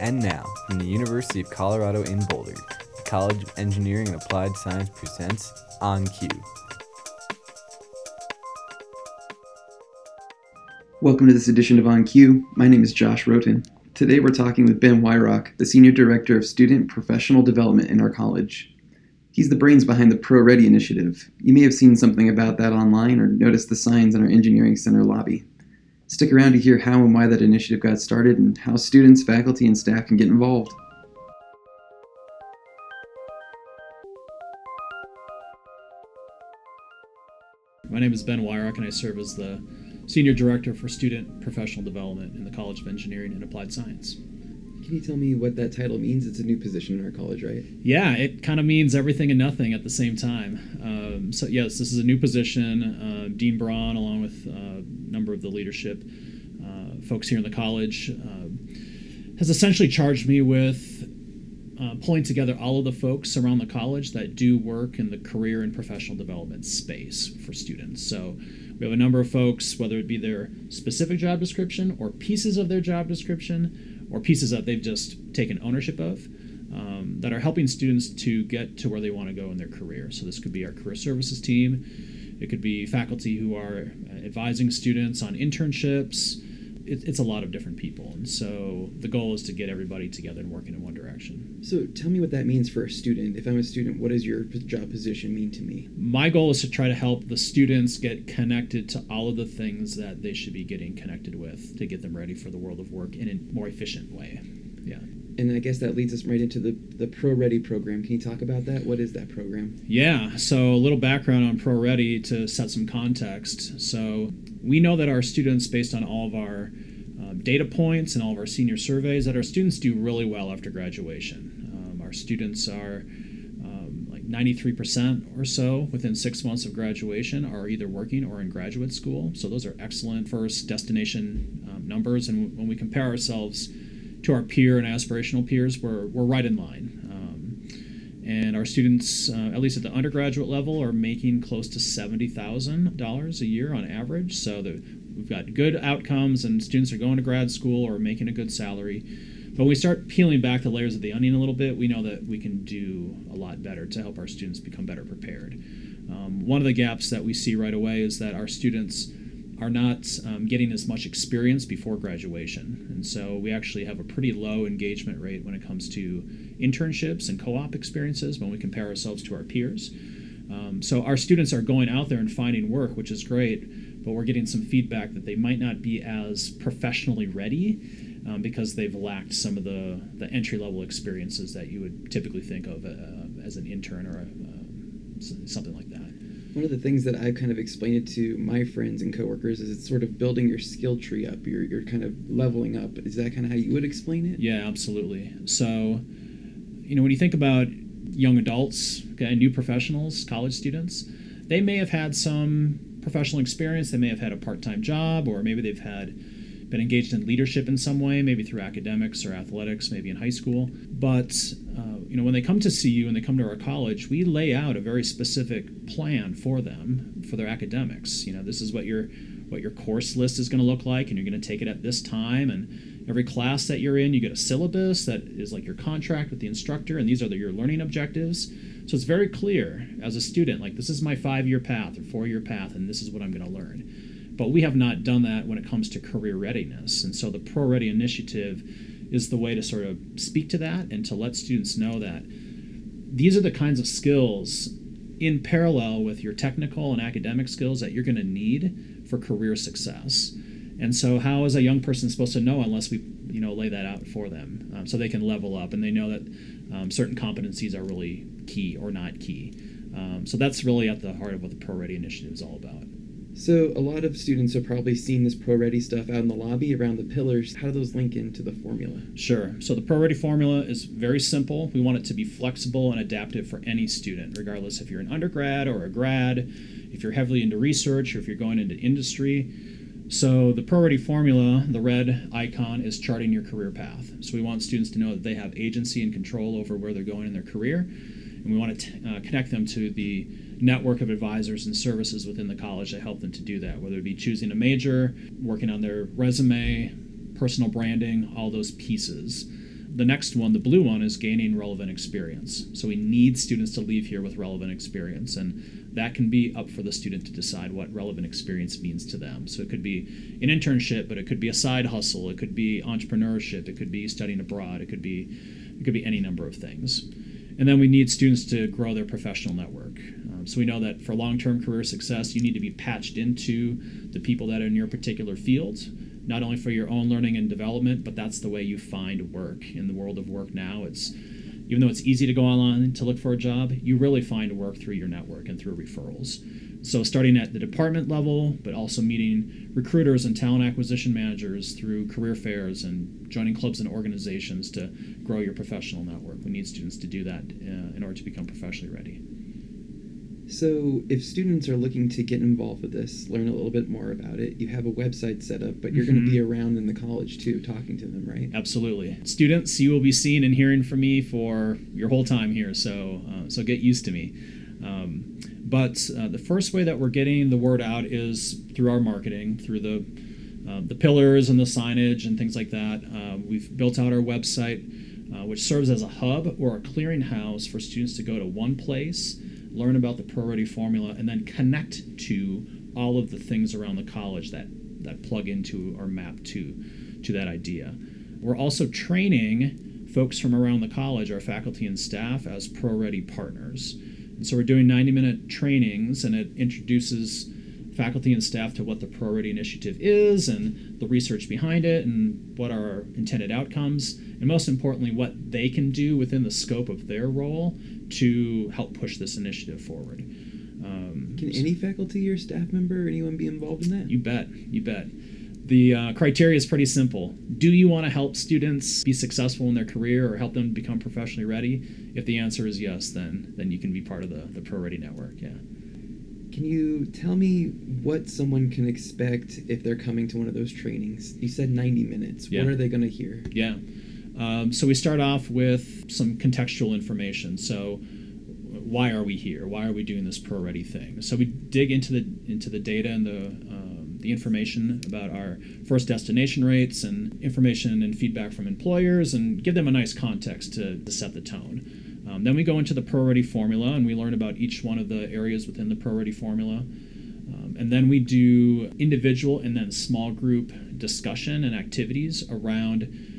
And now, from the University of Colorado in Boulder, the College of Engineering and Applied Science presents On Cue. Welcome to this edition of On Cue. My name is Josh Roten. Today we're talking with Ben Wyrock, the Senior Director of Student Professional Development in our college. He's the brains behind the Pro Ready initiative. You may have seen something about that online or noticed the signs in our Engineering Center lobby. Stick around to hear how and why that initiative got started and how students, faculty, and staff can get involved. My name is Ben Wyrock, and I serve as the Senior Director for Student Professional Development in the College of Engineering and Applied Science. Can you tell me what that title means? It's a new position in our college, right? Yeah, it kind of means everything and nothing at the same time. Um, so, yes, this is a new position. Uh, Dean Braun, along with uh, a number of the leadership uh, folks here in the college, uh, has essentially charged me with uh, pulling together all of the folks around the college that do work in the career and professional development space for students. So we have a number of folks, whether it be their specific job description or pieces of their job description or pieces that they've just taken ownership of. Um, that are helping students to get to where they want to go in their career. So, this could be our career services team, it could be faculty who are advising students on internships, it, it's a lot of different people. And so the goal is to get everybody together and working in one direction. So tell me what that means for a student. If I'm a student, what does your job position mean to me? My goal is to try to help the students get connected to all of the things that they should be getting connected with to get them ready for the world of work in a more efficient way. Yeah. And I guess that leads us right into the, the Pro Ready program. Can you talk about that? What is that program? Yeah, so a little background on Pro Ready to set some context. So we know that our students, based on all of our um, data points and all of our senior surveys, that our students do really well after graduation. Um, our students are um, like 93% or so within six months of graduation are either working or in graduate school. So those are excellent first destination um, numbers. And when we compare ourselves to our peer and aspirational peers, we're, we're right in line. Um, and our students, uh, at least at the undergraduate level, are making close to $70,000 a year on average. So the, we've got good outcomes, and students are going to grad school or making a good salary. But when we start peeling back the layers of the onion a little bit, we know that we can do a lot better to help our students become better prepared. Um, one of the gaps that we see right away is that our students are not um, getting as much experience before graduation. And so we actually have a pretty low engagement rate when it comes to internships and co op experiences when we compare ourselves to our peers. Um, so our students are going out there and finding work, which is great, but we're getting some feedback that they might not be as professionally ready um, because they've lacked some of the, the entry level experiences that you would typically think of uh, as an intern or a, uh, something like that. One of the things that I've kind of explained it to my friends and coworkers is it's sort of building your skill tree up. You're, you're kind of leveling up. Is that kind of how you would explain it? Yeah, absolutely. So, you know, when you think about young adults, okay, new professionals, college students, they may have had some professional experience. They may have had a part time job, or maybe they've had been engaged in leadership in some way, maybe through academics or athletics, maybe in high school. But uh, you know, when they come to see you and they come to our college, we lay out a very specific plan for them for their academics. You know, this is what your what your course list is going to look like, and you're going to take it at this time. And every class that you're in, you get a syllabus that is like your contract with the instructor, and these are the, your learning objectives. So it's very clear as a student, like this is my five year path or four year path, and this is what I'm going to learn. But we have not done that when it comes to career readiness. And so the Pro Ready initiative is the way to sort of speak to that and to let students know that these are the kinds of skills in parallel with your technical and academic skills that you're going to need for career success. And so, how is a young person supposed to know unless we, you know, lay that out for them, um, so they can level up and they know that um, certain competencies are really key or not key. Um, so that's really at the heart of what the Pro Ready initiative is all about. So a lot of students have probably seen this Pro Ready stuff out in the lobby around the pillars. How do those link into the formula? Sure. So the Pro Ready formula is very simple. We want it to be flexible and adaptive for any student, regardless if you're an undergrad or a grad, if you're heavily into research or if you're going into industry. So the Pro Ready formula, the red icon, is charting your career path. So we want students to know that they have agency and control over where they're going in their career, and we want to t- uh, connect them to the network of advisors and services within the college that help them to do that, whether it be choosing a major, working on their resume, personal branding, all those pieces. the next one, the blue one, is gaining relevant experience. So we need students to leave here with relevant experience, and that can be up for the student to decide what relevant experience means to them. So it could be an internship, but it could be a side hustle, it could be entrepreneurship, it could be studying abroad, it could be it could be any number of things. And then we need students to grow their professional network. Um, so we know that for long-term career success, you need to be patched into the people that are in your particular field not only for your own learning and development, but that's the way you find work in the world of work now. It's even though it's easy to go online to look for a job, you really find work through your network and through referrals. So starting at the department level, but also meeting recruiters and talent acquisition managers through career fairs and joining clubs and organizations to grow your professional network. We need students to do that uh, in order to become professionally ready. So, if students are looking to get involved with this, learn a little bit more about it, you have a website set up, but you're mm-hmm. going to be around in the college too, talking to them, right? Absolutely. Students, you will be seeing and hearing from me for your whole time here, so uh, so get used to me. Um, but uh, the first way that we're getting the word out is through our marketing, through the uh, the pillars and the signage and things like that. Uh, we've built out our website, uh, which serves as a hub or a clearinghouse for students to go to one place learn about the ProReady formula, and then connect to all of the things around the college that, that plug into or map to, to that idea. We're also training folks from around the college, our faculty and staff, as ProReady partners. And so we're doing 90 minute trainings, and it introduces faculty and staff to what the Pro Ready initiative is and the research behind it and what are our intended outcomes, and most importantly, what they can do within the scope of their role to help push this initiative forward. Um, Can any faculty or staff member or anyone be involved in that? You bet. You bet. The uh, criteria is pretty simple. Do you want to help students be successful in their career or help them become professionally ready? If the answer is yes, then then you can be part of the, the Pro Ready network. Yeah. Can you tell me what someone can expect if they're coming to one of those trainings? You said 90 minutes. Yeah. What are they going to hear? Yeah. Um, so we start off with some contextual information. So why are we here? Why are we doing this pro ready thing? So we dig into the into the data and the um, the information about our first destination rates and information and feedback from employers and give them a nice context to, to set the tone. Um, then we go into the pro ready formula and we learn about each one of the areas within the pro ready formula. Um, and then we do individual and then small group discussion and activities around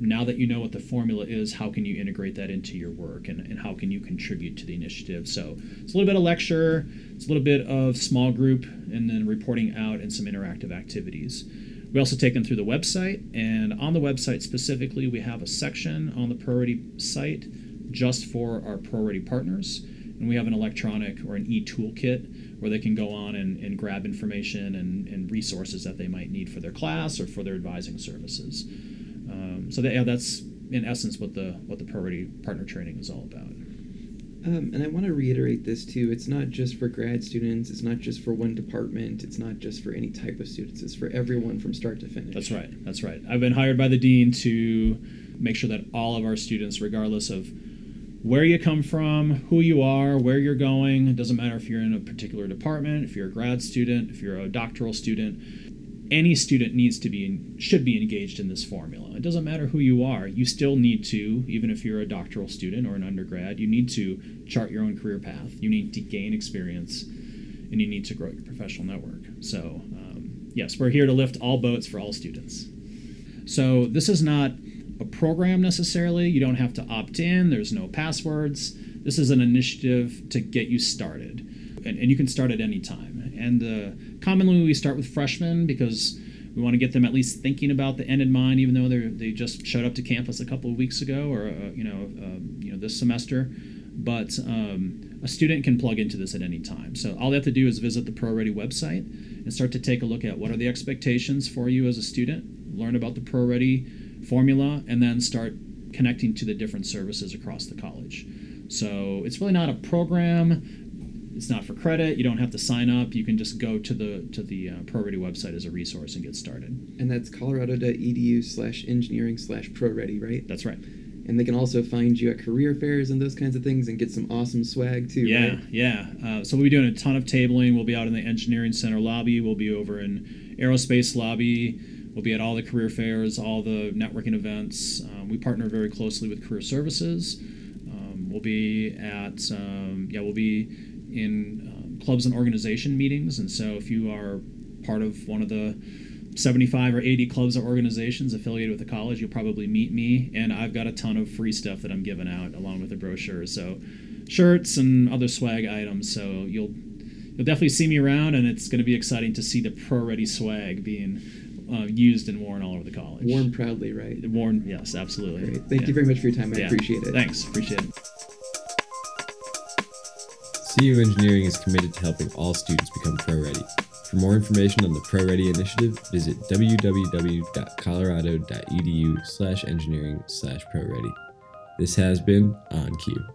now that you know what the formula is, how can you integrate that into your work and, and how can you contribute to the initiative? So it's a little bit of lecture, it's a little bit of small group, and then reporting out and some interactive activities. We also take them through the website, and on the website specifically, we have a section on the ProReady site just for our ProReady partners. And we have an electronic or an e toolkit where they can go on and, and grab information and, and resources that they might need for their class or for their advising services. Um, so that, yeah, that's in essence what the what the ProReady partner training is all about. Um, and I want to reiterate this too. It's not just for grad students. It's not just for one department. It's not just for any type of students. It's for everyone from start to finish. That's right. That's right. I've been hired by the dean to make sure that all of our students, regardless of where you come from, who you are, where you're going, it doesn't matter if you're in a particular department, if you're a grad student, if you're a doctoral student, any student needs to be should be engaged in this formula. It doesn't matter who you are. You still need to, even if you're a doctoral student or an undergrad, you need to chart your own career path. You need to gain experience, and you need to grow your professional network. So, um, yes, we're here to lift all boats for all students. So this is not a program necessarily. You don't have to opt in. There's no passwords. This is an initiative to get you started, and, and you can start at any time. And uh, commonly we start with freshmen because we want to get them at least thinking about the end in mind, even though they they just showed up to campus a couple of weeks ago or uh, you know uh, you know this semester. But um, a student can plug into this at any time. So all they have to do is visit the ProReady website and start to take a look at what are the expectations for you as a student, learn about the ProReady formula, and then start connecting to the different services across the college. So it's really not a program it's not for credit. You don't have to sign up. You can just go to the to the uh, ProReady website as a resource and get started. And that's colorado.edu slash engineering slash ProReady, right? That's right. And they can also find you at career fairs and those kinds of things and get some awesome swag too. Yeah, right? yeah. Uh, so we'll be doing a ton of tabling. We'll be out in the engineering center lobby. We'll be over in aerospace lobby. We'll be at all the career fairs, all the networking events. Um, we partner very closely with Career Services. Um, we'll be at um, yeah, we'll be in um, clubs and organization meetings, and so if you are part of one of the 75 or 80 clubs or organizations affiliated with the college, you'll probably meet me, and I've got a ton of free stuff that I'm giving out along with the brochure. So shirts and other swag items. So you'll you'll definitely see me around, and it's going to be exciting to see the Pro Ready swag being uh, used and worn all over the college. Worn proudly, right? Worn, yes, absolutely. Great. Thank Yeah. you very much for your time. I Yeah. appreciate it. Thanks, appreciate it. CU Engineering is committed to helping all students become pro ready. For more information on the Pro Ready initiative, visit www.colorado.edu slash engineering slash pro ready. This has been On Cue.